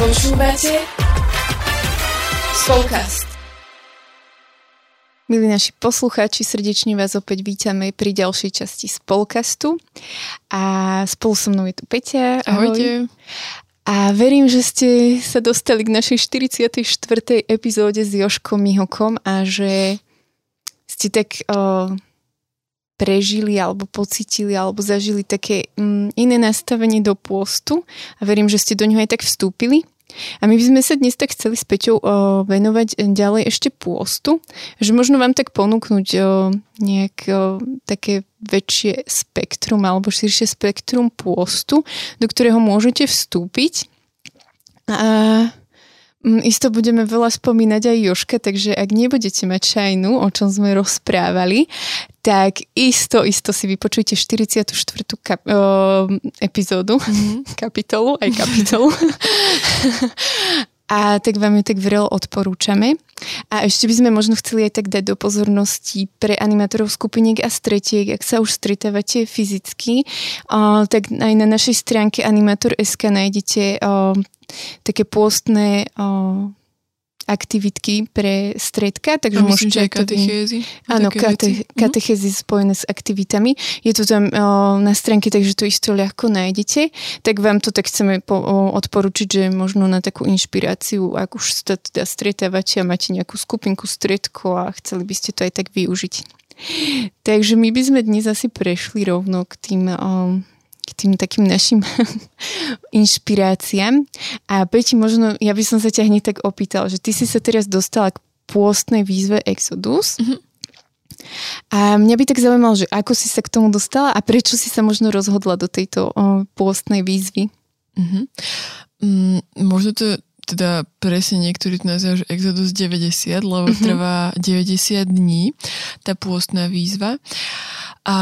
Počúvate Spolkast. Milí naši poslucháči, srdečne vás opäť vítame pri ďalšej časti Spolkastu. A spolu so mnou je tu Peťa. Ahojte. A verím, že ste sa dostali k našej 44. epizóde s Joškom Mihokom a že ste tak o, prežili alebo pocitili alebo zažili také mm, iné nastavenie do pôstu a verím, že ste do ňoho aj tak vstúpili. A my by sme sa dnes tak chceli s Peťou o, venovať ďalej ešte pôstu, že možno vám tak ponúknuť o, nejak o, také väčšie spektrum alebo širšie spektrum pôstu, do ktorého môžete vstúpiť. A Mm, isto budeme veľa spomínať aj Joška, takže ak nebudete mať šajnu, o čom sme rozprávali, tak isto, isto si vypočujte 44. Kap- o, epizódu, mm-hmm. kapitolu, aj kapitolu. A tak vám ju tak vrelo odporúčame. A ešte by sme možno chceli aj tak dať do pozornosti pre animátorov skupiniek a stretiek, ak sa už stretávate fyzicky, o, tak aj na našej stránke animator.sk nájdete o, také pôstne o, aktivitky pre stredka, takže a môžete... aj katechézy. Áno, kate, mhm. katechézy spojené s aktivitami. Je to tam o, na stránke, takže to isto ľahko nájdete. Tak vám to tak chceme po, o, odporučiť, že možno na takú inšpiráciu, ak už sa teda stretávate a máte nejakú skupinku stredko a chceli by ste to aj tak využiť. Takže my by sme dnes asi prešli rovno k tým o, k tým takým našim inšpiráciám. A Peti, možno ja by som sa ťa hneď tak opýtal, že ty si sa teraz dostala k pôstnej výzve Exodus. Mm-hmm. A mňa by tak zaujímalo, že ako si sa k tomu dostala a prečo si sa možno rozhodla do tejto o, pôstnej výzvy? Mm-hmm. Mm, možno to teda presne niektorí to nazývajú, že Exodus 90, lebo mm-hmm. trvá 90 dní, tá pôstna výzva. A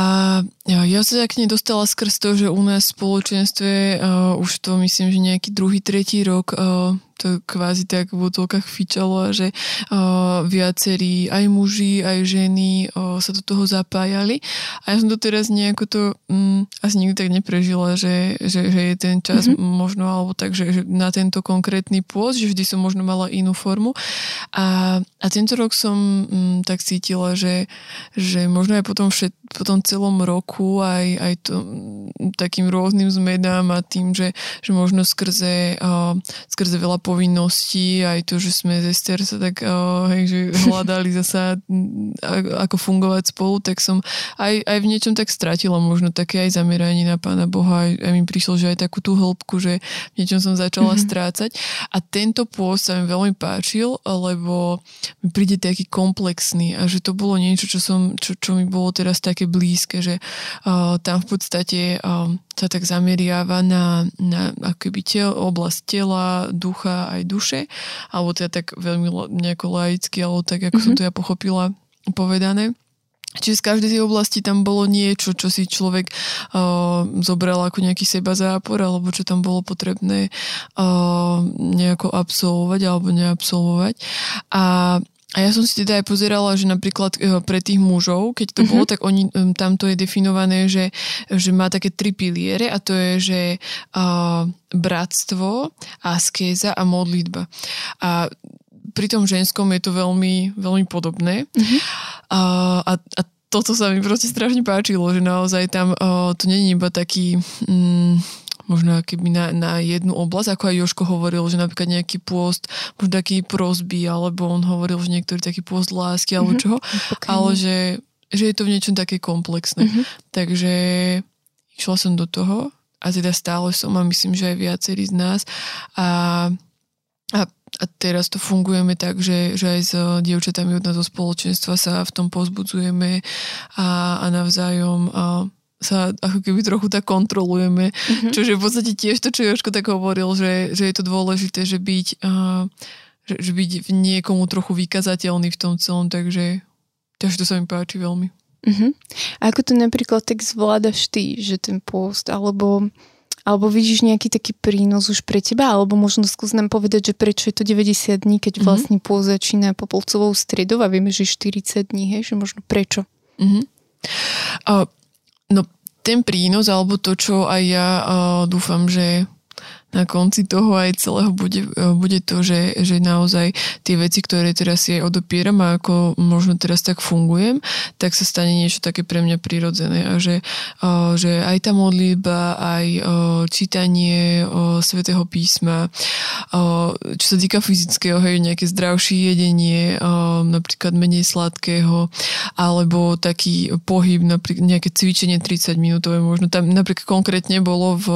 ja sa tak nedostala skrz to, že u nás v spoločenstve uh, už to myslím, že nejaký druhý, tretí rok uh, to kvázi tak v útolkách fičalo, že uh, viacerí aj muži, aj ženy uh, sa do toho zapájali. A ja som to teraz nejako to um, asi nikdy tak neprežila, že, že, že je ten čas mm-hmm. možno, alebo tak, že, že na tento konkrétny pôst, že vždy som možno mala inú formu. A, a tento rok som um, tak cítila, že, že možno aj potom všet, po tom celom roku aj, aj to, um, takým rôznym zmenám a tým, že, že možno skrze, uh, skrze veľa povinností, aj to, že sme z Ester sa tak uh, hej, že hľadali zasa ako fungovať spolu, tak som aj, aj v niečom tak stratila možno také aj zameranie na Pána Boha, aj, aj mi prišlo, že aj takú tú hĺbku, že v niečom som začala mm-hmm. strácať. A tento pôst sa mi veľmi páčil, lebo mi príde taký komplexný a že to bolo niečo, čo, som, čo, čo mi bolo teraz také blízke, že uh, tam v podstate uh, sa tak zameriava na, na akoby tel, oblasť tela, ducha aj duše, alebo teda tak veľmi nejako laicky, alebo tak, ako mm-hmm. som mhm. to ja pochopila povedané. Čiže z každej tej oblasti tam bolo niečo, čo si človek uh, zobral ako nejaký seba zápor, alebo čo tam bolo potrebné uh, nejako absolvovať alebo neabsolvovať. A a ja som si teda aj pozerala, že napríklad e, pre tých mužov, keď to bolo, tak oni, tam to je definované, že, že má také tri piliere a to je, že uh, bratstvo, askéza a modlitba. A pri tom ženskom je to veľmi, veľmi podobné. Uh-huh. Uh, a, a toto sa mi proste strašne páčilo, že naozaj tam uh, to nie je iba taký... Um, možno keby na, na jednu oblasť, ako aj Joško hovoril, že napríklad nejaký pôst, možno taký prosby, alebo on hovoril, že niektorý taký pôst lásky, alebo mm-hmm. čoho, ale že, že je to v niečom také komplexné. Mm-hmm. Takže išla som do toho a teda stále som a myslím, že aj viacerí z nás a, a a teraz to fungujeme tak, že, že aj s dievčatami od nás zo spoločenstva sa v tom pozbudzujeme a, a navzájom a sa ako keby trochu tak kontrolujeme, mm-hmm. čo je v podstate tiež to, čo Joško tak hovoril, že, že je to dôležité, že byť, uh, že, že byť v niekomu trochu vykazateľný v tom celom, takže, takže to sa mi páči veľmi. Mm-hmm. A ako to napríklad tak zvládaš ty, že ten post, alebo, alebo vidíš nejaký taký prínos už pre teba, alebo možno skús nám povedať, že prečo je to 90 dní, keď mm-hmm. vlastne pôst začína popolcovou stredou a vieme, že 40 dní, hej, že možno prečo? Mm-hmm. Uh, No ten prínos, alebo to, čo aj ja uh, dúfam, že na konci toho aj celého bude, bude to, že, že naozaj tie veci, ktoré teraz si aj odopieram a ako možno teraz tak fungujem, tak sa stane niečo také pre mňa prirodzené. A že, že aj tá modlitba, aj čítanie svätého písma, čo sa týka fyzického, hej, nejaké zdravšie jedenie, napríklad menej sladkého, alebo taký pohyb, napríklad nejaké cvičenie 30 minútové, možno tam napríklad konkrétne bolo v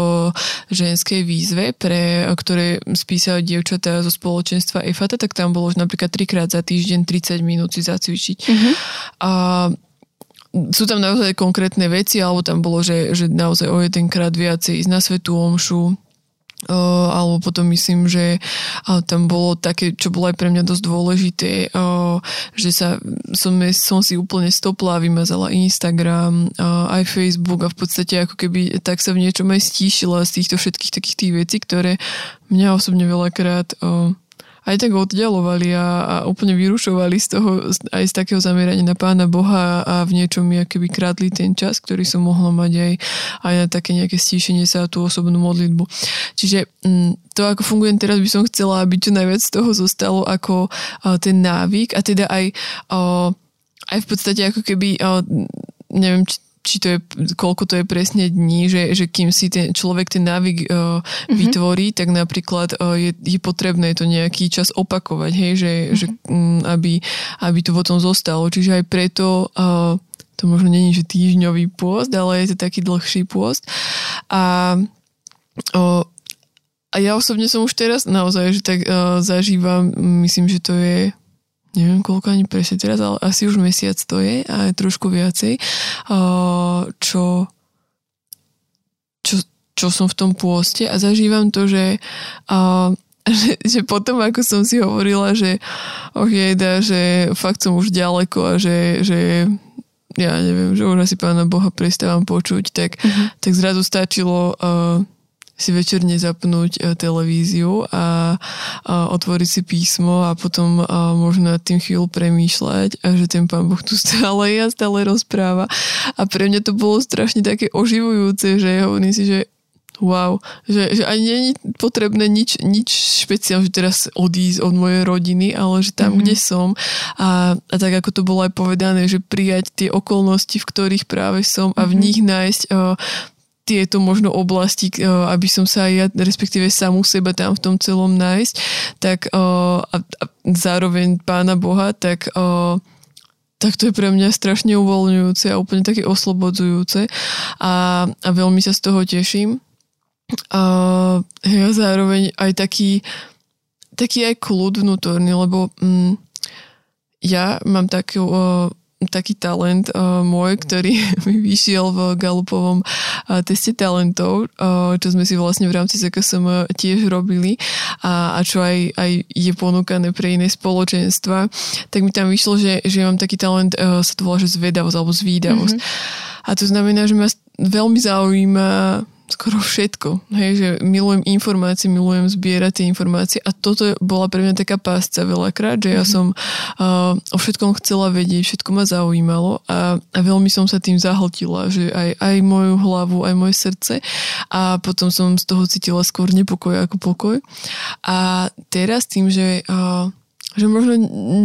ženskej výzve, pre ktoré spísali dievčatá zo spoločenstva EFATA, tak tam bolo napríklad trikrát za týždeň 30 minút si zacvičiť. Uh-huh. A sú tam naozaj konkrétne veci, alebo tam bolo, že, že naozaj o jedenkrát viacej ísť na svetú omšu, Alebo potom myslím, že tam bolo také, čo bolo aj pre mňa dosť dôležité, že sa, som, som si úplne stopla, vymazala Instagram, aj Facebook a v podstate ako keby tak sa v niečom aj stíšila z týchto všetkých takých tých vecí, ktoré mňa osobne veľakrát aj tak oddialovali a, a úplne vyrušovali z toho, aj z takého zamerania na Pána Boha a v niečom mi akoby krádli ten čas, ktorý som mohla mať aj, aj na také nejaké stíšenie sa a tú osobnú modlitbu. Čiže mm, to, ako fungujem teraz, by som chcela, aby čo najviac z toho zostalo ako ten návyk a teda aj, aj v podstate ako keby, neviem, či či to je, koľko to je presne dní, že, že kým si ten človek ten návyk uh, mm-hmm. vytvorí, tak napríklad uh, je, je potrebné to nejaký čas opakovať, hej, že, mm-hmm. že um, aby, aby to potom zostalo. Čiže aj preto uh, to možno není, že týždňový pôst, ale je to taký dlhší pôst. A, uh, a ja osobne som už teraz naozaj, že tak uh, zažívam, myslím, že to je neviem koľko ani presne teraz, ale asi už mesiac to je a je trošku viacej, čo, čo, čo som v tom pôste a zažívam to, že, že, že potom ako som si hovorila, že oh jeda, že fakt som už ďaleko a že, že ja neviem, že už asi Pána Boha prestávam počuť, tak, uh-huh. tak zrazu stačilo uh, si večerne zapnúť e, televíziu a, a otvoriť si písmo a potom a možno nad tým chvíľu premýšľať a že ten pán Boh tu stále je a stále rozpráva. A pre mňa to bolo strašne také oživujúce, že hovorím si, že wow, že, že ani je potrebné nič, nič špeciálne, že teraz odísť od mojej rodiny, ale že tam, mm-hmm. kde som a, a tak ako to bolo aj povedané, že prijať tie okolnosti, v ktorých práve som a v mm-hmm. nich nájsť uh, tieto možno oblasti, e, aby som sa aj ja, respektíve samú seba tam v tom celom nájsť, tak e, a, a zároveň Pána Boha, tak e, tak to je pre mňa strašne uvoľňujúce a úplne také oslobodzujúce a, a veľmi sa z toho teším. A ja zároveň aj taký, taký aj kľud vnútorný, lebo mm, ja mám takú, taký talent uh, môj, ktorý mi vyšiel v Galupovom uh, teste talentov, uh, čo sme si vlastne v rámci ZKSM tiež robili a, a čo aj, aj je ponúkané pre iné spoločenstva, tak mi tam vyšlo, že, že mám taký talent, uh, sa to volá, že zvedavosť alebo zvídavosť. Mm-hmm. A to znamená, že ma veľmi zaujíma skoro všetko. Hej, že milujem informácie, milujem zbierať tie informácie a toto bola pre mňa taká pásca veľakrát, že ja mhm. som uh, o všetkom chcela vedieť, všetko ma zaujímalo a, a veľmi som sa tým zahltila, že aj, aj moju hlavu, aj moje srdce a potom som z toho cítila skôr nepokoj ako pokoj. A teraz tým, že uh, že možno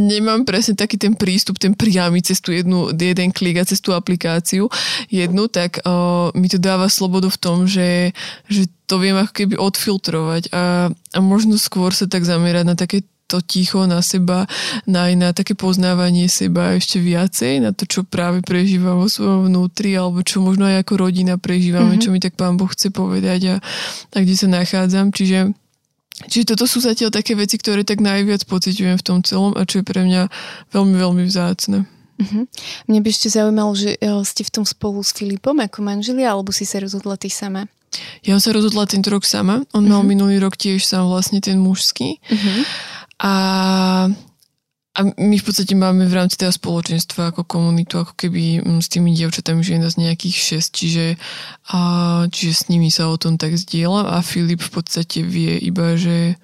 nemám presne taký ten prístup, ten priamy cez tú jednu, jeden klik a cez tú aplikáciu jednu, tak uh, mi to dáva slobodu v tom, že, že to viem ako keby odfiltrovať a, a možno skôr sa tak zamerať na také to ticho na seba, na aj na také poznávanie seba ešte viacej, na to, čo práve prežívam vo svojom vnútri, alebo čo možno aj ako rodina prežívame, mm-hmm. čo mi tak pán Boh chce povedať a, a kde sa nachádzam. Čiže Čiže toto sú zatiaľ také veci, ktoré tak najviac pociťujem v tom celom a čo je pre mňa veľmi, veľmi vzácne. Uh-huh. Mne by ešte zaujímalo, že e, ste v tom spolu s Filipom ako manželia, alebo si sa rozhodla ty sama? Ja sa rozhodla tento rok sama. On uh-huh. mal mhm. minulý rok tiež sám vlastne ten mužský. Uh-huh. A a my v podstate máme v rámci teda spoločenstva ako komunitu, ako keby mm, s tými dievčatami, že je nás nejakých 6, čiže, a, čiže s nimi sa o tom tak zdieľam a Filip v podstate vie iba, že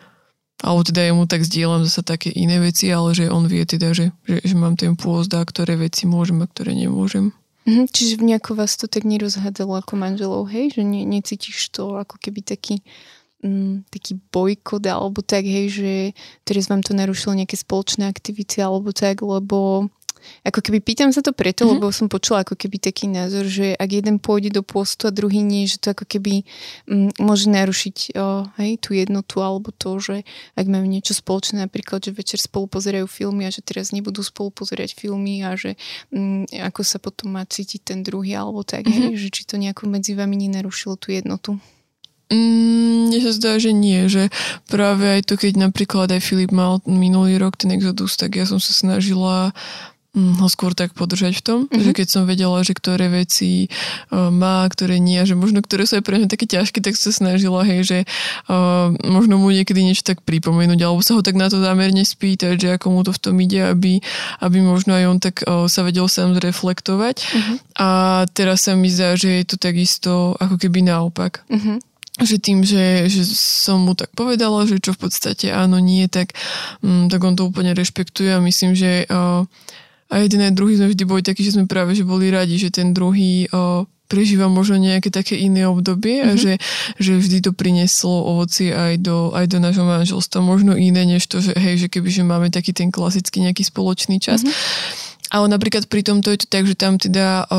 alebo teda jemu tak zdieľam zase také iné veci, ale že on vie teda, že, že, že mám ten pôzd a ktoré veci môžem a ktoré nemôžem. Mhm, čiže nejako vás to tak nerozhádzalo ako manželov, hej? Že ne, necítiš to ako keby taký mm, taký bojkot alebo tak, hej, že teraz vám to narušilo nejaké spoločné aktivity alebo tak, lebo ako keby pýtam sa to preto, mm-hmm. lebo som počula ako keby taký názor, že ak jeden pôjde do postu a druhý nie, že to ako keby m, mm, môže narušiť o, hej, tú jednotu alebo to, že ak majú niečo spoločné, napríklad, že večer spolu pozerajú filmy a že teraz nebudú spolu pozerať filmy a že m, mm, ako sa potom má cítiť ten druhý alebo tak, mm-hmm. hej, že či to nejako medzi vami nenarušilo tú jednotu. Mm, mne sa zdá, že nie, že práve aj to, keď napríklad aj Filip mal minulý rok ten Exodus, tak ja som sa snažila Mm, ho skôr tak podržať v tom, mm-hmm. že keď som vedela, že ktoré veci uh, má, ktoré nie, a že možno ktoré sú aj pre mňa také ťažké, tak sa snažila, hej, že uh, možno mu niekedy niečo tak pripomenúť, alebo sa ho tak na to zámerne spýtať, že ako mu to v tom ide, aby, aby možno aj on tak uh, sa vedel sám zreflektovať. Mm-hmm. A teraz sa mi zdá, že je to takisto ako keby naopak. Mm-hmm že tým, že, že som mu tak povedala, že čo v podstate áno, nie, tak, um, tak on to úplne rešpektuje a myslím, že uh, a jeden aj druhý sme vždy boli takí, že sme práve že boli radi, že ten druhý o, prežíva možno nejaké také iné obdobie mm-hmm. a mhm. že, že vždy to prinieslo ovoci aj do, aj do nášho manželstva. Možno iné, než to, že hej, že keby že máme taký ten klasický nejaký spoločný čas. Mm-hmm. Ale napríklad pri tomto je to tak, že tam teda o,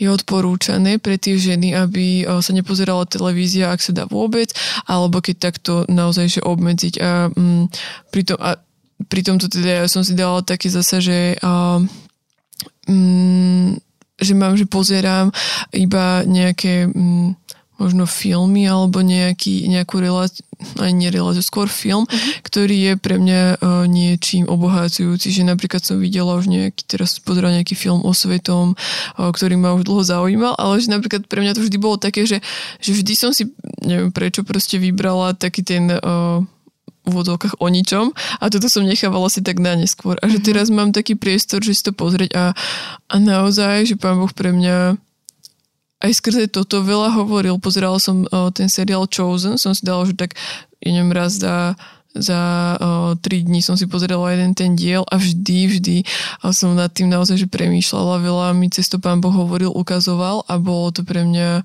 je odporúčané pre tie ženy, aby sa nepozerala televízia, ak sa dá vôbec, alebo keď takto naozaj že obmedziť. A, mm, pritom, a pri tomto teda ja som si dala také zase, že uh, mm, že mám, že pozerám iba nejaké mm, možno filmy alebo nejaký, nejakú reláciu, aj nie reláciu, skôr film, uh-huh. ktorý je pre mňa uh, niečím obohacujúci, že napríklad som videla už nejaký, teraz pozerala nejaký film o svetom, uh, ktorý ma už dlho zaujímal, ale že napríklad pre mňa to vždy bolo také, že, že vždy som si, neviem prečo, proste vybrala taký ten uh, úvodzovkách o ničom a toto som nechávala si tak na neskôr. A že mhm. teraz mám taký priestor, že si to pozrieť a, a naozaj, že pán Boh pre mňa aj skrze toto veľa hovoril. Pozerala som o, ten seriál Chosen, som si dala, že tak neviem, raz za za o, tri dní som si pozerala jeden ten diel a vždy, vždy a som nad tým naozaj že premýšľala, veľa. Mi cez to pán Boh hovoril, ukazoval a bolo to pre mňa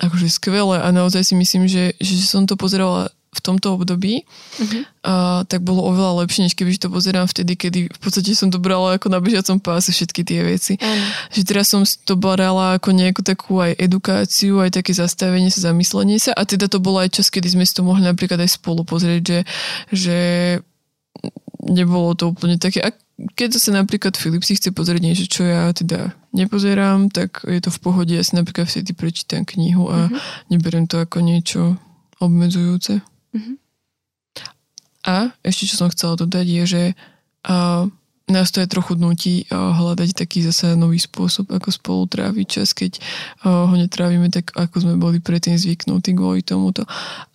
akože skvelé. A naozaj si myslím, že, že som to pozerala v tomto období, uh-huh. a, tak bolo oveľa lepšie, než keby to pozerám vtedy, kedy v podstate som to brala ako na bežiacom páse všetky tie veci. Uh-huh. Že teraz som to brala ako nejakú takú aj edukáciu, aj také zastavenie sa, zamyslenie sa a teda to bolo aj čas, kedy sme si to mohli napríklad aj spolu pozrieť, že, že nebolo to úplne také. A keď sa napríklad Filip si chce pozrieť niečo, čo ja teda nepozerám, tak je to v pohode. Ja si napríklad vtedy prečítam knihu a uh-huh. neberiem to ako niečo obmedzujúce. Mm-hmm. A ešte, čo som chcela dodať, je, že uh, nás to je trochu nutí uh, hľadať taký zase nový spôsob, ako spolu tráviť čas, keď uh, ho netrávime tak, ako sme boli predtým zvyknutí kvôli tomuto.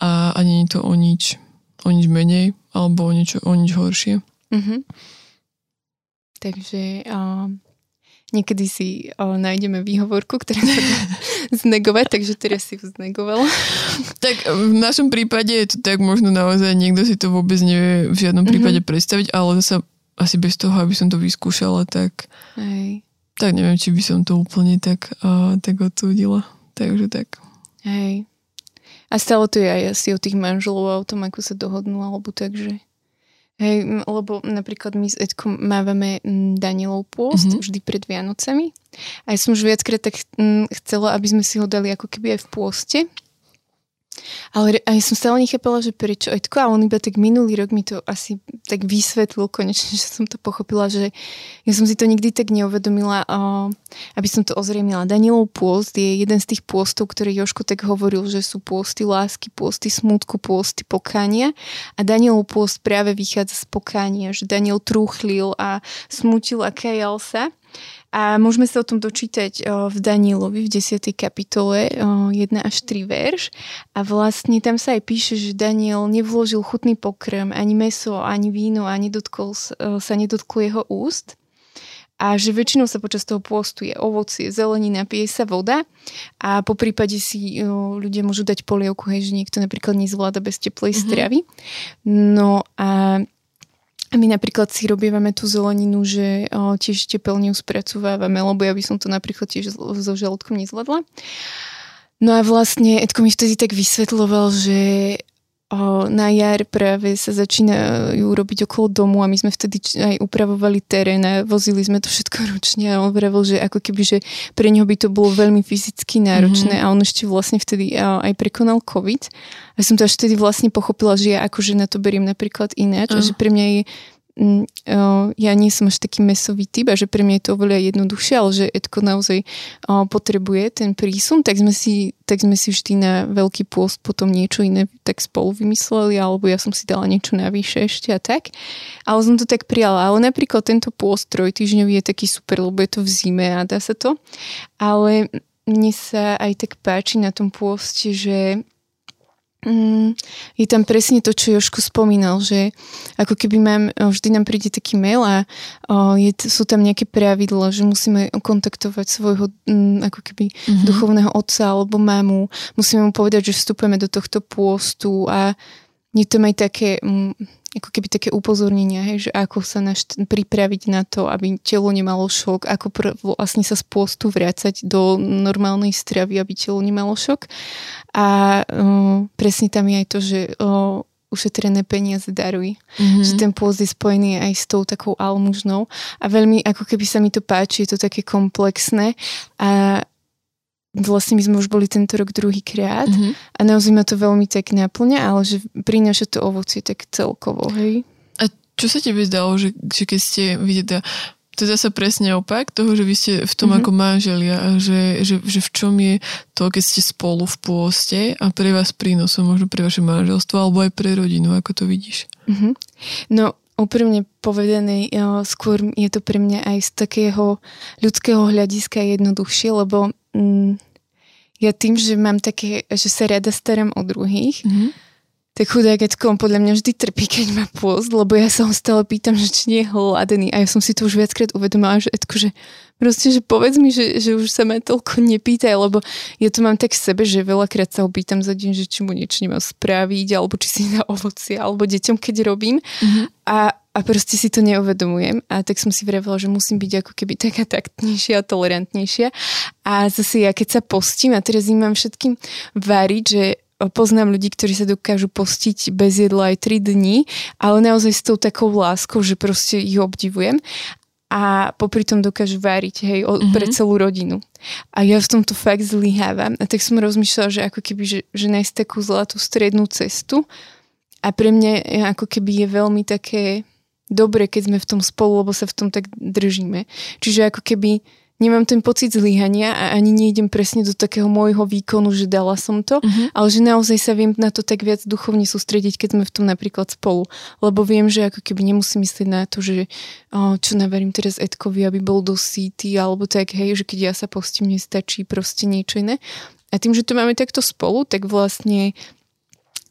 A, a nie je to o nič, o nič menej, alebo o, niečo, o nič horšie. Mm-hmm. Takže uh, Niekedy si o, nájdeme výhovorku, ktorá sa dá znegovať, takže teraz si ju znegovala. Tak v našom prípade je to tak možno naozaj niekto si to vôbec nevie v žiadnom mhm. prípade mm-hmm. predstaviť, ale zase asi bez toho, aby som to vyskúšala, tak Hej. tak neviem, či by som to úplne tak, uh, tak odsúdila. Takže tak. Hej. A stále to je aj asi o tých manželov a o tom, ako sa dohodnú, alebo tak, že Hej, lebo napríklad my s Edkom mávame Danielov pôst mm-hmm. vždy pred Vianocami. A ja som už viackrát tak chcela, aby sme si ho dali ako keby aj v pôste. Ale aj som stále nechápala, že prečo Edko, a on iba tak minulý rok mi to asi tak vysvetlil konečne, že som to pochopila, že ja som si to nikdy tak neuvedomila, aby som to ozrejmila. Danielov pôst je jeden z tých pôstov, ktorý Joško tak hovoril, že sú pôsty lásky, pôsty smutku, pôsty pokánia a Danielov pôst práve vychádza z pokánia, že Daniel trúchlil a smutil a kajal sa a môžeme sa o tom dočítať v Danielovi v 10. kapitole 1 až 3 verš. A vlastne tam sa aj píše, že Daniel nevložil chutný pokrm, ani meso, ani víno a nedotkol, sa nedotkol jeho úst. A že väčšinou sa počas toho pôstu je ovocie, zelenina, pije sa voda a po prípade si ľudia môžu dať polievku, hej, že niekto napríklad nezvláda bez teplej mm-hmm. stravy. No a my napríklad si robievame tú zeleninu, že o, tiež tepelne ju spracovávame, lebo ja by som to napríklad tiež so žalúdkom nezvládla. No a vlastne Edko mi vtedy tak vysvetloval, že na jar práve sa začínajú robiť okolo domu a my sme vtedy aj upravovali terén a vozili sme to všetko ručne a on vravel, že ako keby, že pre neho by to bolo veľmi fyzicky náročné mm-hmm. a on ešte vlastne vtedy aj prekonal COVID. A som to až vtedy vlastne pochopila, že ja akože na to beriem napríklad ináč uh. a že pre mňa je ja nie som až taký mesový typ a že pre mňa je to oveľa jednoduchšie, ale že Edko naozaj potrebuje ten prísun, tak sme si, tak sme si vždy na veľký pôst potom niečo iné tak spolu vymysleli, alebo ja som si dala niečo navyše ešte a tak. Ale som to tak prijala. Ale napríklad tento pôst trojtyžňový je taký super, lebo je to v zime a dá sa to. Ale mne sa aj tak páči na tom pôste, že Mm, je tam presne to, čo Joško spomínal, že ako keby mám, vždy nám príde taký mail a o, je, sú tam nejaké pravidla, že musíme kontaktovať svojho m, ako keby mm-hmm. duchovného otca alebo mamu, musíme mu povedať, že vstupujeme do tohto pôstu a je tam aj také m, ako keby také upozornenia, hej, že ako sa naš, pripraviť na to, aby telo nemalo šok, ako pr- vlastne sa z postu vrácať do normálnej stravy, aby telo nemalo šok. A uh, presne tam je aj to, že uh, ušetrené peniaze daruj. Mm-hmm. Že ten pôst je spojený aj s tou takou almužnou. A veľmi, ako keby sa mi to páči, je to také komplexné. A vlastne my sme už boli tento rok druhýkrát mm-hmm. a naozaj ma to veľmi tak naplňa, ale že prináša to ovocie tak celkovo, hej. A čo sa tebe zdalo, že, že keď ste, vidíte, to je zase presne opak toho, že vy ste v tom mm-hmm. ako manželia a že, že, že v čom je to, keď ste spolu v pôste a pre vás prínosom, možno pre vaše manželstvo alebo aj pre rodinu, ako to vidíš? Mm-hmm. No úprimne povedané, skôr je to pre mňa aj z takého ľudského hľadiska jednoduchšie, lebo ja tým, že mám také, že sa rada starám o druhých, mm-hmm. tak chudákečko on podľa mňa vždy trpí, keď má pôst, lebo ja sa ho stále pýtam, že či nie je hladený a ja som si to už viackrát uvedomila, že Edko, že proste, že povedz mi, že, že už sa ma toľko nepýtaj, lebo ja to mám tak v sebe, že veľakrát sa ho pýtam za deň, že či mu niečo nemá spraviť, alebo či si na ovocie, alebo deťom, keď robím. Mm-hmm. A a proste si to neuvedomujem a tak som si vravela, že musím byť ako keby taká taktnejšia a tolerantnejšia a zase ja keď sa postím a teraz im mám všetkým variť, že poznám ľudí, ktorí sa dokážu postiť bez jedla aj 3 dní, ale naozaj s tou takou láskou, že proste ich obdivujem a popri tom dokážu váriť hej, o, mm-hmm. pre celú rodinu. A ja v tomto fakt zlyhávam. A tak som rozmýšľala, že ako keby, že, že nájsť takú zlatú strednú cestu. A pre mňa ako keby je veľmi také dobre, keď sme v tom spolu, lebo sa v tom tak držíme. Čiže ako keby nemám ten pocit zlyhania a ani nejdem presne do takého môjho výkonu, že dala som to, uh-huh. ale že naozaj sa viem na to tak viac duchovne sústrediť, keď sme v tom napríklad spolu. Lebo viem, že ako keby nemusím myslieť na to, že čo naverím teraz Edkovi, aby bol dosýty, alebo tak, hej, že keď ja sa postím, nestačí proste niečo iné. A tým, že to máme takto spolu, tak vlastne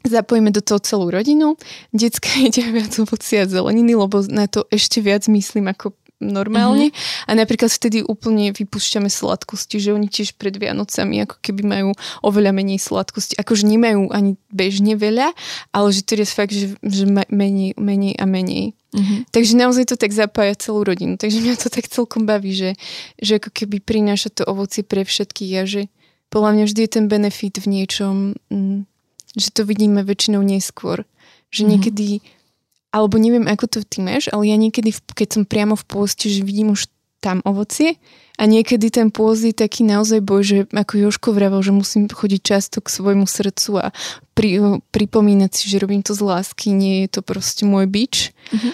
Zapojíme do toho celú rodinu. Decka jedia viac ovocia a zeleniny, lebo na to ešte viac myslím ako normálne. Mm-hmm. A napríklad vtedy úplne vypúšťame sladkosti, že oni tiež pred Vianocami ako keby majú oveľa menej sladkosti. Akože nemajú ani bežne veľa, ale že to je fakt, že, že menej, menej a menej. Mm-hmm. Takže naozaj to tak zapája celú rodinu. Takže mňa to tak celkom baví, že, že ako keby prináša to ovocie pre všetkých a že podľa mňa vždy je ten benefit v niečom mm, že to vidíme väčšinou neskôr. Že mm-hmm. niekedy, alebo neviem, ako to ty máš, ale ja niekedy, keď som priamo v pôste, že vidím už tam ovocie a niekedy ten pôst je taký naozaj boj, že ako Joško vravel, že musím chodiť často k svojmu srdcu a pri, pripomínať si, že robím to z lásky, nie je to proste môj bič. Mm-hmm.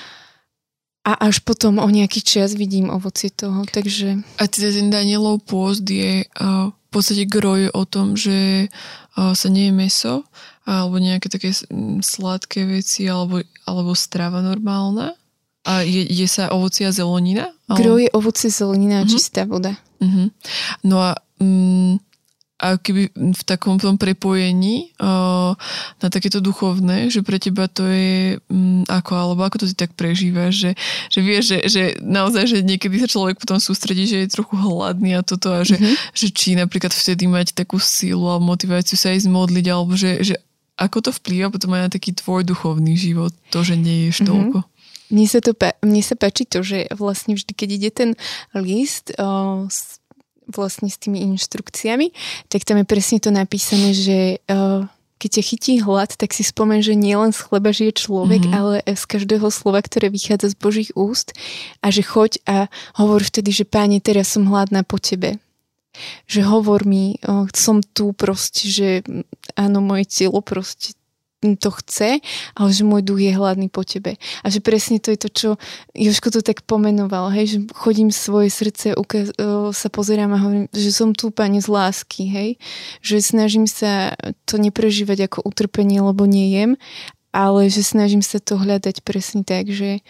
A až potom o nejaký čas vidím ovocie toho, takže... A teda ten Danielov pôst je uh, v podstate groj o tom, že sa nie je meso, alebo nejaké také sladké veci, alebo, alebo strava normálna. A je, je sa ovocia zelenina? Gro je ovocie zelenina a uh-huh. čistá voda. Uh-huh. No a um, a keby v takom tom prepojení uh, na takéto duchovné, že pre teba to je um, ako, alebo ako to ty tak prežívaš, že, že vieš, že, že naozaj, že niekedy sa človek potom sústredí, že je trochu hladný a toto a že, mm-hmm. že či napríklad vtedy mať takú sílu alebo motiváciu sa aj zmodliť, alebo že, že ako to vplýva potom aj na taký tvoj duchovný život, to, že nie ješ mm-hmm. toľko. Mne sa, to, mne sa páči to, že vlastne vždy, keď ide ten list uh, vlastne s tými inštrukciami, tak tam je presne to napísané, že uh, keď ťa chytí hlad, tak si spomen, že nielen z chleba žije človek, mm-hmm. ale z každého slova, ktoré vychádza z Božích úst a že choď a hovor vtedy, že páne, teraz som hladná po tebe. Že hovor mi, oh, som tu proste, že áno, moje telo proste to chce, ale že môj duch je hladný po tebe. A že presne to je to, čo Joško to tak pomenoval, hej, že chodím svoje srdce, ukaz, sa pozerám a hovorím, že som tu, pane, z lásky, hej, že snažím sa to neprežívať ako utrpenie, lebo nejem, ale že snažím sa to hľadať presne tak, že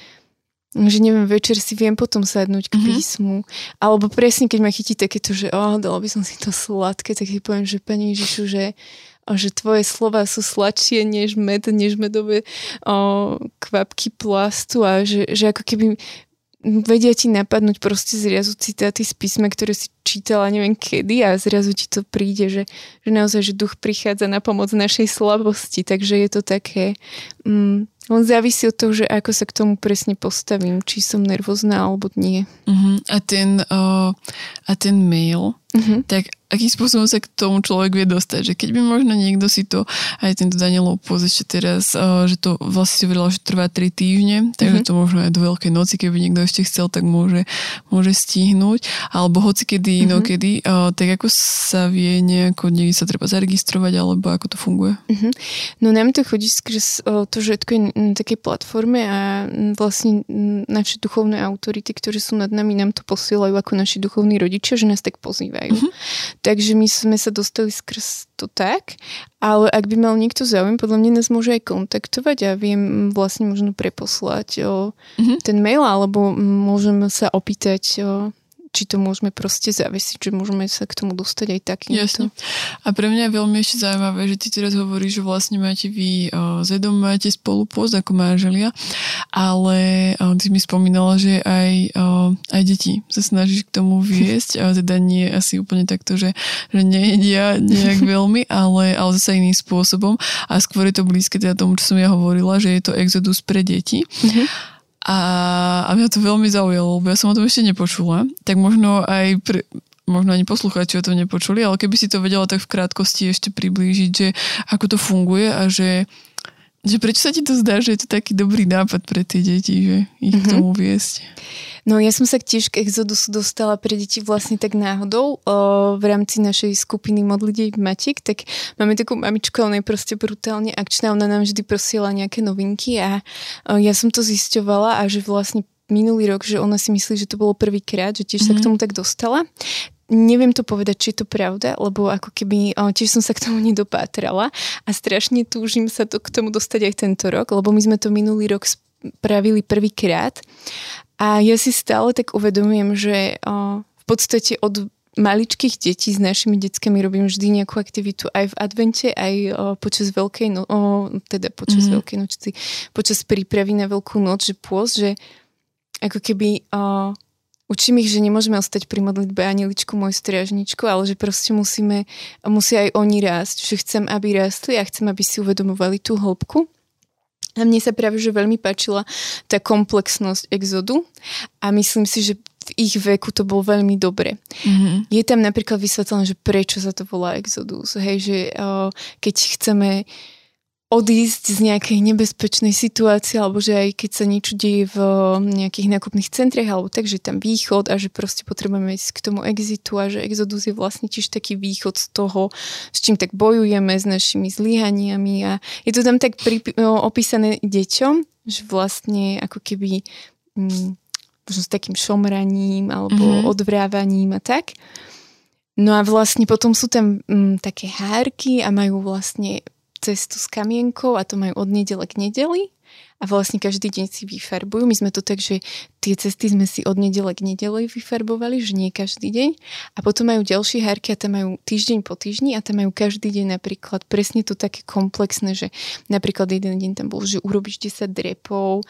že neviem, večer si viem potom sadnúť k mhm. písmu. Mm-hmm. Alebo presne, keď ma chytí takéto, že oh, dalo by som si to sladké, tak si poviem, že Pani Ježišu, že že tvoje slova sú sladšie než med, než medové o, kvapky plastu a že, že ako keby vedia ti napadnúť proste zriazu citáty z písma, ktoré si čítala neviem kedy a zrazu ti to príde, že, že naozaj, že duch prichádza na pomoc našej slabosti, takže je to také... Mm, on závisí od toho, že ako sa k tomu presne postavím, či som nervózna alebo nie. Uh-huh. A, ten, uh, a ten mail, uh-huh. tak akým spôsobom sa k tomu človek vie dostať. Že keď by možno niekto si to, aj tento Danielov poz ešte teraz, že to vlastne si hovorila, že trvá 3 týždne, takže mm-hmm. to možno aj do Veľkej noci, keby niekto ešte chcel, tak môže, môže stihnúť. Alebo hoci kedy, mm-hmm. inokedy, tak ako sa vie nejako, niekde sa treba zaregistrovať, alebo ako to funguje? Mm-hmm. No nám to chodí skrz to, že je na takej platforme a vlastne naše duchovné autority, ktoré sú nad nami, nám to posielajú ako naši duchovní rodičia, že nás tak pozývajú. Mm-hmm. Takže my sme sa dostali skrz to tak, ale ak by mal niekto záujem, podľa mňa nás môže aj kontaktovať a viem vlastne možno preposlať o, mm-hmm. ten mail, alebo môžem sa opýtať o, či to môžeme proste zavesiť, že môžeme sa k tomu dostať aj takýmto. Jasne. A pre mňa je veľmi ešte zaujímavé, že ty teraz hovoríš, že vlastne máte vy o, s Edom máte spolu post ako manželia, ale o, ty mi spomínala, že aj, o, aj deti sa snažíš k tomu viesť, a teda nie asi úplne takto, že, že nejedia nejak veľmi, ale, ale zase iným spôsobom a skôr je to blízke teda tomu, čo som ja hovorila, že je to exodus pre deti. Mm-hmm. A, a mňa to veľmi zaujalo, lebo ja som o tom ešte nepočula. Tak možno aj pre, možno ani poslucháči o tom nepočuli, ale keby si to vedela tak v krátkosti ešte priblížiť, že ako to funguje a že že prečo sa ti to zdá, že je to taký dobrý nápad pre tie deti, že ich mm-hmm. k tomu viesť? No ja som sa tiež k Exodusu dostala pre deti vlastne tak náhodou o, v rámci našej skupiny Modlidej Matik, tak máme takú mamičku, ona je proste brutálne akčná, ona nám vždy prosiela nejaké novinky a o, ja som to zisťovala a že vlastne minulý rok, že ona si myslí, že to bolo prvýkrát, že tiež mm-hmm. sa k mhm. tomu tak dostala neviem to povedať, či je to pravda, lebo ako keby tiež som sa k tomu nedopátrala a strašne túžim sa to k tomu dostať aj tento rok, lebo my sme to minulý rok spravili prvýkrát a ja si stále tak uvedomujem, že v podstate od maličkých detí s našimi deckami robím vždy nejakú aktivitu aj v advente, aj počas veľkej no, teda počas mm-hmm. veľkej noci, počas prípravy na veľkú noc, že pôs, že ako keby Učím ich, že nemôžeme ostať pri modlitbe anieličku, môj striažničku, ale že proste musíme, musia aj oni rásť. Že chcem, aby rástli a chcem, aby si uvedomovali tú hĺbku. A mne sa práve, že veľmi páčila tá komplexnosť exodu a myslím si, že v ich veku to bolo veľmi dobre. Mm-hmm. Je tam napríklad vysvetlené, že prečo sa to volá exodus. Hej, že uh, keď chceme uh, odísť z nejakej nebezpečnej situácie, alebo že aj keď sa niečo deje v nejakých nákupných centriach, alebo tak, že tam východ a že proste potrebujeme ísť k tomu exitu a že exodus je vlastne tiež taký východ z toho, s čím tak bojujeme, s našimi zlyhaniami a je to tam tak pri, no, opísané deťom, že vlastne ako keby mm, možno s takým šomraním alebo mm-hmm. odvrávaním a tak. No a vlastne potom sú tam mm, také hárky a majú vlastne cestu s kamienkou a to majú od nedele k nedeli a vlastne každý deň si vyfarbujú. My sme to tak, že tie cesty sme si od nedele k nedele vyfarbovali, že nie každý deň. A potom majú ďalšie hárky a tam majú týždeň po týždni a tam majú každý deň napríklad presne to také komplexné, že napríklad jeden deň tam bol, že urobíš 10 drepov,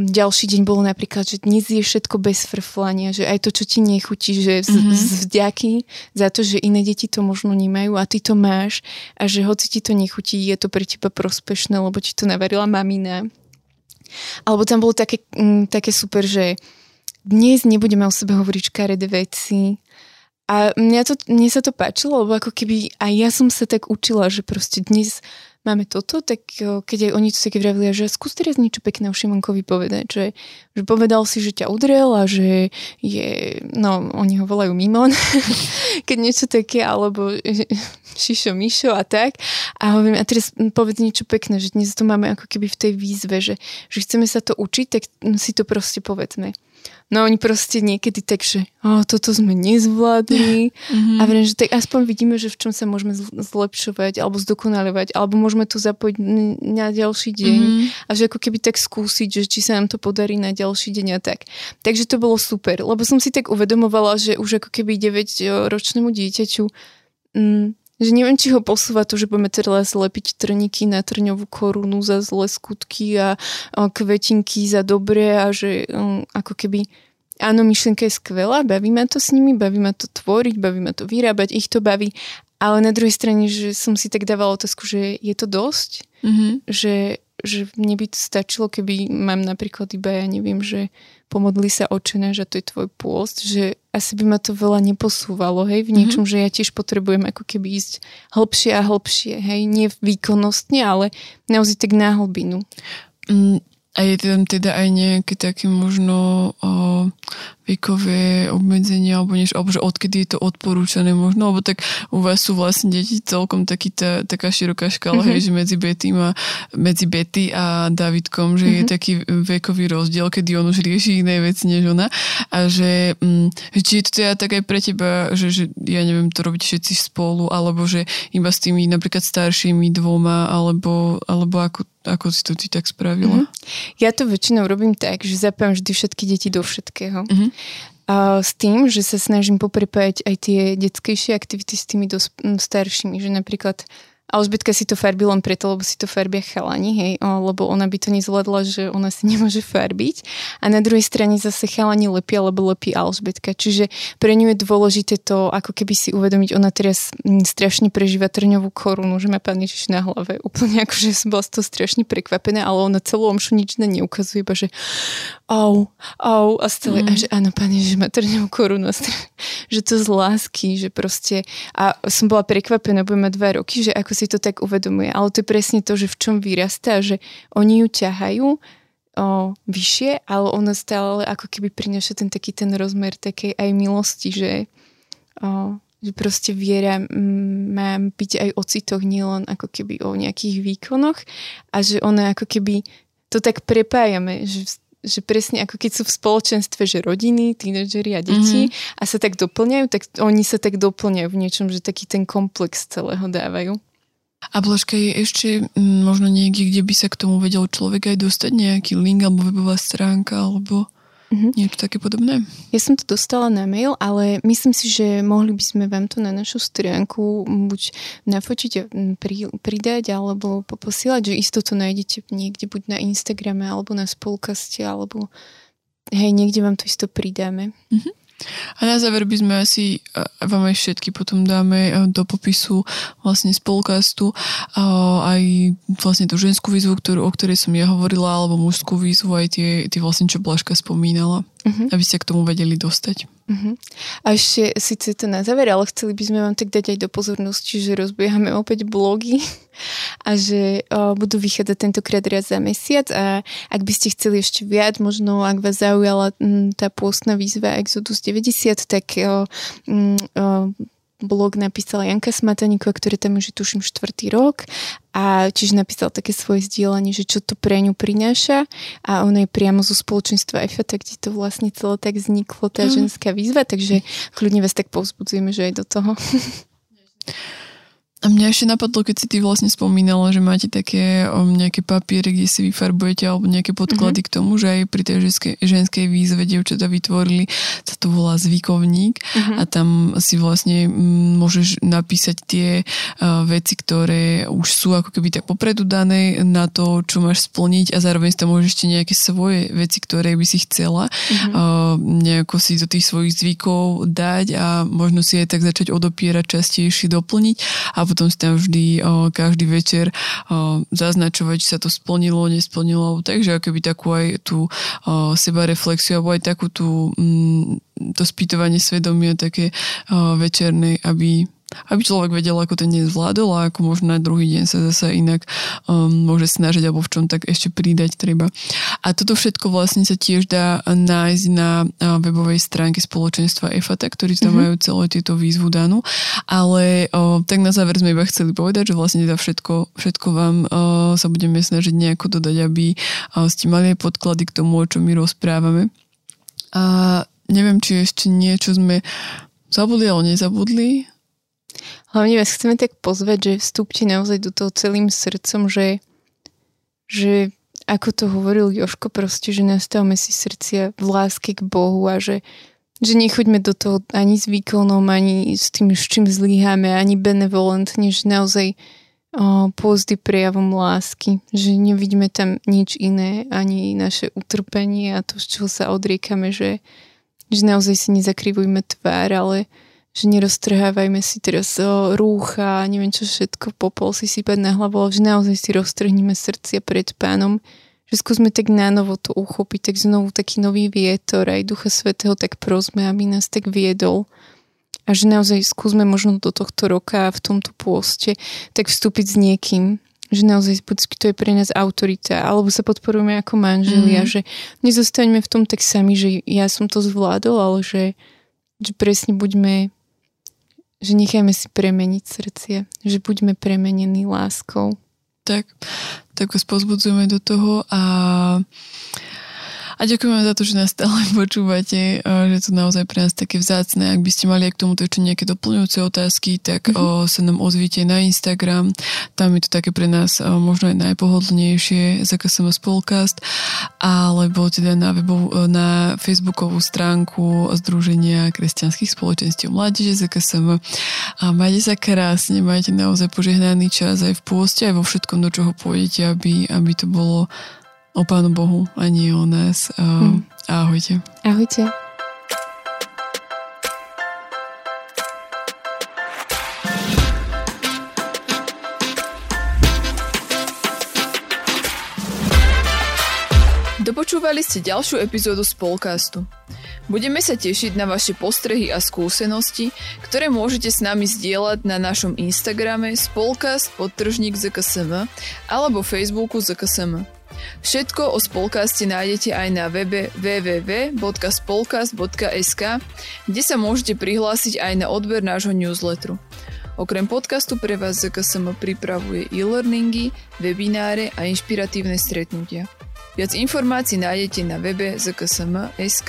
ďalší deň bolo napríklad, že dnes je všetko bez frflania, že aj to, čo ti nechutí, že z, mm-hmm. z vďaky za to, že iné deti to možno nemajú a ty to máš a že hoci ti to nechutí, je to pre teba prospešné, lebo ti to navarila mamina. Alebo tam bolo také, m, mm, také super, že dnes nebudeme o sebe hovoriť škaredé veci, A mňa, to, mne sa to páčilo, lebo ako keby aj ja som sa tak učila, že proste dnes máme toto, tak keď aj oni to také vravili, že skús teraz niečo pekné o Šimonkovi povedať, že, že povedal si, že ťa udrel a že je, no oni ho volajú Mimon, keď niečo také, alebo Šišo Mišo a tak. A hovorím, a teraz povedz niečo pekné, že dnes to máme ako keby v tej výzve, že, že chceme sa to učiť, tak si to proste povedzme. No oni proste niekedy tak, že oh, toto sme nezvládli mm-hmm. a vrem, že tak aspoň vidíme, že v čom sa môžeme zlepšovať alebo zdokonalovať, alebo môžeme to zapojiť na ďalší deň mm-hmm. a že ako keby tak skúsiť, že či sa nám to podarí na ďalší deň a tak. Takže to bolo super, lebo som si tak uvedomovala, že už ako keby 9-ročnému dieťaťu mm, že neviem, či ho posúva to, že budeme teraz lepiť trníky na trňovú korunu za zlé skutky a, a kvetinky za dobré a že um, ako keby áno, myšlienka je skvelá, baví ma to s nimi, baví ma to tvoriť, baví ma to vyrábať, ich to baví, ale na druhej strane, že som si tak dávala otázku, že je to dosť, mm-hmm. že že mne by to stačilo, keby mám napríklad iba, ja neviem, že pomodli sa očené, že to je tvoj pôst, že asi by ma to veľa neposúvalo, hej, v niečom, mm-hmm. že ja tiež potrebujem ako keby ísť hlbšie a hlbšie, hej, nie výkonnostne, ale naozaj tak na hlbinu. Mm, a je tam teda aj nejaké také možno o, vekové obmedzenia, alebo, niečo, alebo že odkedy je to odporúčané možno, alebo tak u vás sú vlastne deti celkom taký tá, taká široká škala, mm-hmm. hej, že medzi Betty a, medzi Betty a Davidkom, že mm-hmm. je mhm. taký vekový rozdiel, kedy on už rieši iné veci než ona a že mm, či je to teda tak aj pre teba, že, že ja neviem, to robiť všetci spolu, alebo že iba s tými napríklad staršími dvoma, alebo, alebo ako ako si to ty tak spravila? Mm-hmm. Ja to väčšinou robím tak, že zapájam vždy všetky deti do všetkého. Mm-hmm. A s tým, že sa snažím poprepájať aj tie detskejšie aktivity s tými dos- staršími, že napríklad Alžbetka si to farbí len preto, lebo si to farbia chalani, hej, o, lebo ona by to nezvládla, že ona si nemôže farbiť. A na druhej strane zase chalani lepia, lebo lepí Alžbetka. Čiže pre ňu je dôležité to, ako keby si uvedomiť, ona teraz m, strašne prežíva trňovú korunu, že má pán Ježiš na hlave. Úplne akože som bola z toho strašne prekvapená, ale ona celú omšu nič na neukazuje, iba že au, au, a stále, mm. a že áno, pán Ježiš má trňovú korunu, že to z lásky, že proste, a som bola prekvapená, budeme dva roky, že ako si to tak uvedomuje. Ale to je presne to, že v čom vyrastá, že oni ju ťahajú o, vyššie, ale ona stále ako keby prináša ten taký ten rozmer takej aj milosti, že, o, že proste viera má byť aj o citoch, nielen ako keby o nejakých výkonoch a že ona ako keby to tak prepájame, že že presne ako keď sú v spoločenstve, že rodiny, tínedžeri a deti mm-hmm. a sa tak doplňajú, tak oni sa tak doplňajú v niečom, že taký ten komplex celého dávajú. A Blažka je ešte mm, možno niekde, kde by sa k tomu vedel človek aj dostať nejaký link alebo webová stránka alebo mm-hmm. niečo také podobné? Ja som to dostala na mail, ale myslím si, že mohli by sme vám to na našu stránku buď nafočiť mm, pri, pridať alebo poposielať, že isto to nájdete niekde buď na Instagrame alebo na spolkaste alebo hej, niekde vám to isto pridáme. Mm-hmm. A na záver by sme asi, vám aj všetky potom dáme do popisu vlastne z podcastu aj vlastne tú ženskú výzvu, ktorú, o ktorej som ja hovorila, alebo mužskú výzvu, aj tie, tie vlastne, čo Blažka spomínala uh-huh. aby ste k tomu vedeli dostať. Uh-huh. A ešte síce to na záver, ale chceli by sme vám tak dať aj do pozornosti, že rozbiehame opäť blogy a že o, budú vychádzať tentokrát raz za mesiac a ak by ste chceli ešte viac, možno ak vás zaujala m, tá pôstna výzva Exodus 90, tak o, m, o, blog napísala Janka Smataníková, ktorý tam už je tuším štvrtý rok a čiže napísal také svoje zdieľanie, že čo to pre ňu prináša a ona je priamo zo spoločenstva EFA, tak kde to vlastne celé tak vzniklo, tá mm. ženská výzva, takže kľudne vás tak povzbudzujeme, že aj do toho. A mňa ešte napadlo, keď si ty vlastne spomínala, že máte také um, nejaké papiere, kde si vyfarbujete alebo nejaké podklady mm-hmm. k tomu, že aj pri tej ženskej, ženskej výzve dievčatá vytvorili, sa to volá zvykovník mm-hmm. a tam si vlastne m, môžeš napísať tie uh, veci, ktoré už sú ako keby tak popredu dané na to, čo máš splniť a zároveň si tam môžeš ešte nejaké svoje veci, ktoré by si chcela mm-hmm. uh, nejako si do tých svojich zvykov dať a možno si aj tak začať odopierať častejšie doplniť a potom si tam vždy o, každý večer o, zaznačovať, či sa to splnilo, nesplnilo, takže akoby takú aj tú o, seba reflexiu, alebo aj takú tú mm, to spýtovanie svedomia také o, večernej, aby aby človek vedel, ako ten deň zvládol a ako možno na druhý deň sa zase inak um, môže snažiť alebo v čom tak ešte pridať treba. A toto všetko vlastne sa tiež dá nájsť na webovej stránke spoločenstva EFATA, ktorí tam mm-hmm. majú celé tieto výzvu danú. Ale o, tak na záver sme iba chceli povedať, že vlastne teda všetko, všetko vám o, sa budeme snažiť nejako dodať, aby o, ste mali aj podklady k tomu, o čom my rozprávame. A neviem, či ešte niečo sme zabudli, ale nezabudli. Hlavne vás chceme tak pozvať, že vstúpte naozaj do toho celým srdcom, že, že ako to hovoril Joško, proste, že nastavme si srdcia v láske k Bohu a že, že nechoďme do toho ani s výkonom, ani s tým, s čím zlyháme, ani benevolentne, že naozaj pôzdy prejavom lásky, že nevidíme tam nič iné, ani naše utrpenie a to, z čoho sa odriekame, že, že naozaj si nezakrivujme tvár, ale že neroztrhávajme si teraz o, rúcha, neviem čo všetko, popol si sypať na hlavu, že naozaj si roztrhneme srdcia pred pánom, že skúsme tak nánovo to uchopiť, tak znovu taký nový vietor, aj Ducha Svetého tak prosme, aby nás tak viedol. A že naozaj skúsme možno do tohto roka v tomto pôste tak vstúpiť s niekým, že naozaj buď to je pre nás autorita, alebo sa podporujeme ako manželia, mm. že nezostaňme v tom tak sami, že ja som to zvládol, ale že, že presne buďme že nechajme si premeniť srdcie, že buďme premenení láskou. Tak, tak vás pozbudzujeme do toho a a ďakujeme za to, že nás stále počúvate, že to naozaj pre nás také vzácne. Ak by ste mali aj k tomuto ešte nejaké doplňujúce otázky, tak mm-hmm. sa nám ozvíte na Instagram. Tam je to také pre nás možno aj najpohodlnejšie ZKSM Spolcast, alebo teda na, webov, na facebookovú stránku Združenia kresťanských spoločenstiev mládeže ZKSM. A majte sa krásne, majte naozaj požehnaný čas aj v pôste, aj vo všetkom, do čoho pôjdete, aby, aby to bolo o Pánu Bohu a nie o nás. Hmm. Ahojte. Ahojte. Dopočúvali ste ďalšiu epizódu Spolcastu. Budeme sa tešiť na vaše postrehy a skúsenosti, ktoré môžete s nami zdieľať na našom Instagrame spolcast podtržník ZKSM alebo Facebooku ZKSM. Všetko o Spolkaste nájdete aj na webe www.spolkast.sk, kde sa môžete prihlásiť aj na odber nášho newsletteru. Okrem podcastu pre vás ZKSM pripravuje e-learningy, webináre a inšpiratívne stretnutia. Viac informácií nájdete na webe zksm.sk.